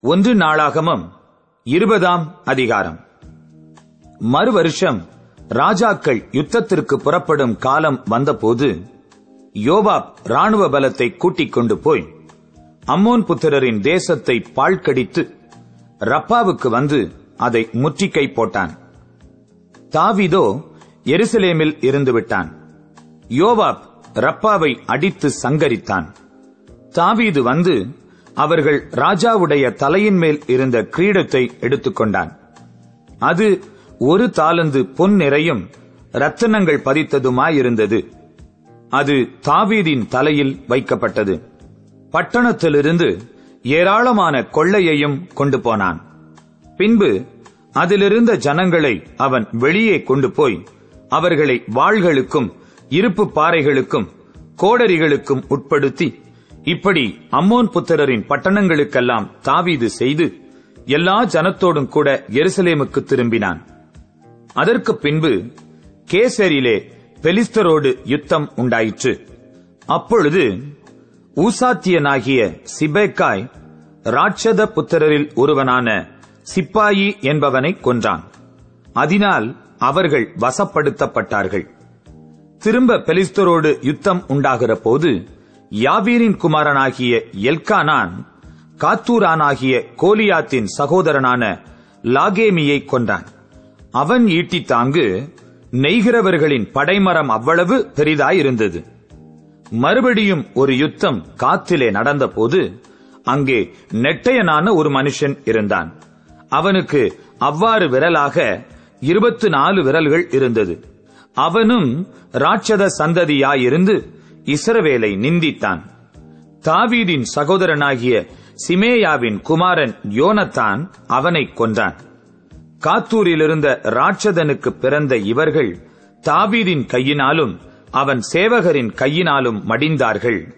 ஒன்று நாளாகமம் இருபதாம் அதிகாரம். மறு வருஷம் ராஜாக்கள் யுத்தத்திற்கு புறப்படும் காலம் வந்தபோது யோவாப் ராணுவ பலத்தை கூட்டிக் கொண்டு போய் அம்மோன் புத்திரரின் தேசத்தை பாழ்கடித்து ரப்பாவுக்கு வந்து அதை முற்றிக்கை போட்டான். தாவிதோ எருசலேமில் இருந்து விட்டான். யோவாப் ரப்பாவை அடித்து சங்கரித்தான். தாவீது வந்து அவர்கள் ராஜாவுடைய தலையின் மேல் இருந்த கிரீடத்தை எடுத்துக்கொண்டான். அது ஒரு தாளந்து பொன் நிறையும் ரத்தனங்கள் பதித்ததுமாயிருந்தது. அது தாவீதின் தலையில் வைக்கப்பட்டது. பட்டணத்திலிருந்து ஏராளமான கொள்ளையையும் கொண்டு போனான். பின்பு அதிலிருந்த ஜனங்களை அவன் வெளியே கொண்டு போய் அவர்களை வாள்களுக்கும் இருப்பு பாறைகளுக்கும் கோடரிகளுக்கும் உட்படுத்தி இப்படி அம்மோன் புத்திரரின் பட்டணங்களுக்கெல்லாம் தாவீது செய்து எல்லா ஜனத்தோடும் கூட எருசலேமுக்கு திரும்பினான். அதற்கு பின்பு கேசரிலே பெலிஸ்தரோடு யுத்தம் உண்டாயிற்று. அப்பொழுது ஊசாத்தியனாகிய சிபேக்காய் ராட்சத புத்திரரில் ஒருவனான சிப்பாயி என்பவனை கொன்றான். அதனால் அவர்கள் வசப்படுத்தப்பட்டார்கள். திரும்ப பெலிஸ்தரோடு யுத்தம் உண்டாகிற போது யாபீரின் குமாரனாகிய எல்கானான் காத்தூரானாகிய கோலியாத்தின் சகோதரனான லாகேமியை கொண்டான் அவன் ஈட்டி தாங்கு நெய்கிறவர்களின் படைமரம் அவ்வளவு பெரிதாயிருந்தது. மறுபடியும் ஒரு யுத்தம் காத்திலே நடந்தபோது அங்கே நெட்டையனான ஒரு மனுஷன் இருந்தான். அவனுக்கு அவ்வாறு விரலாக இருபத்து நாலு விரல்கள் இருந்தது. அவனும் ராட்சத சந்ததியாயிருந்து இஸ்ரவேலை நிந்தித்தான். தாவீதின் சகோதரனாகிய சிமேயாவின் குமாரன் யோனத்தான் அவனை கொன்றான். காத்தூரிலிருந்த ராட்சதனுக்கு பிறந்த இவர்கள் தாவீதின் கையினாலும் அவன் சேவகரின் கையினாலும் மடிந்தார்கள்.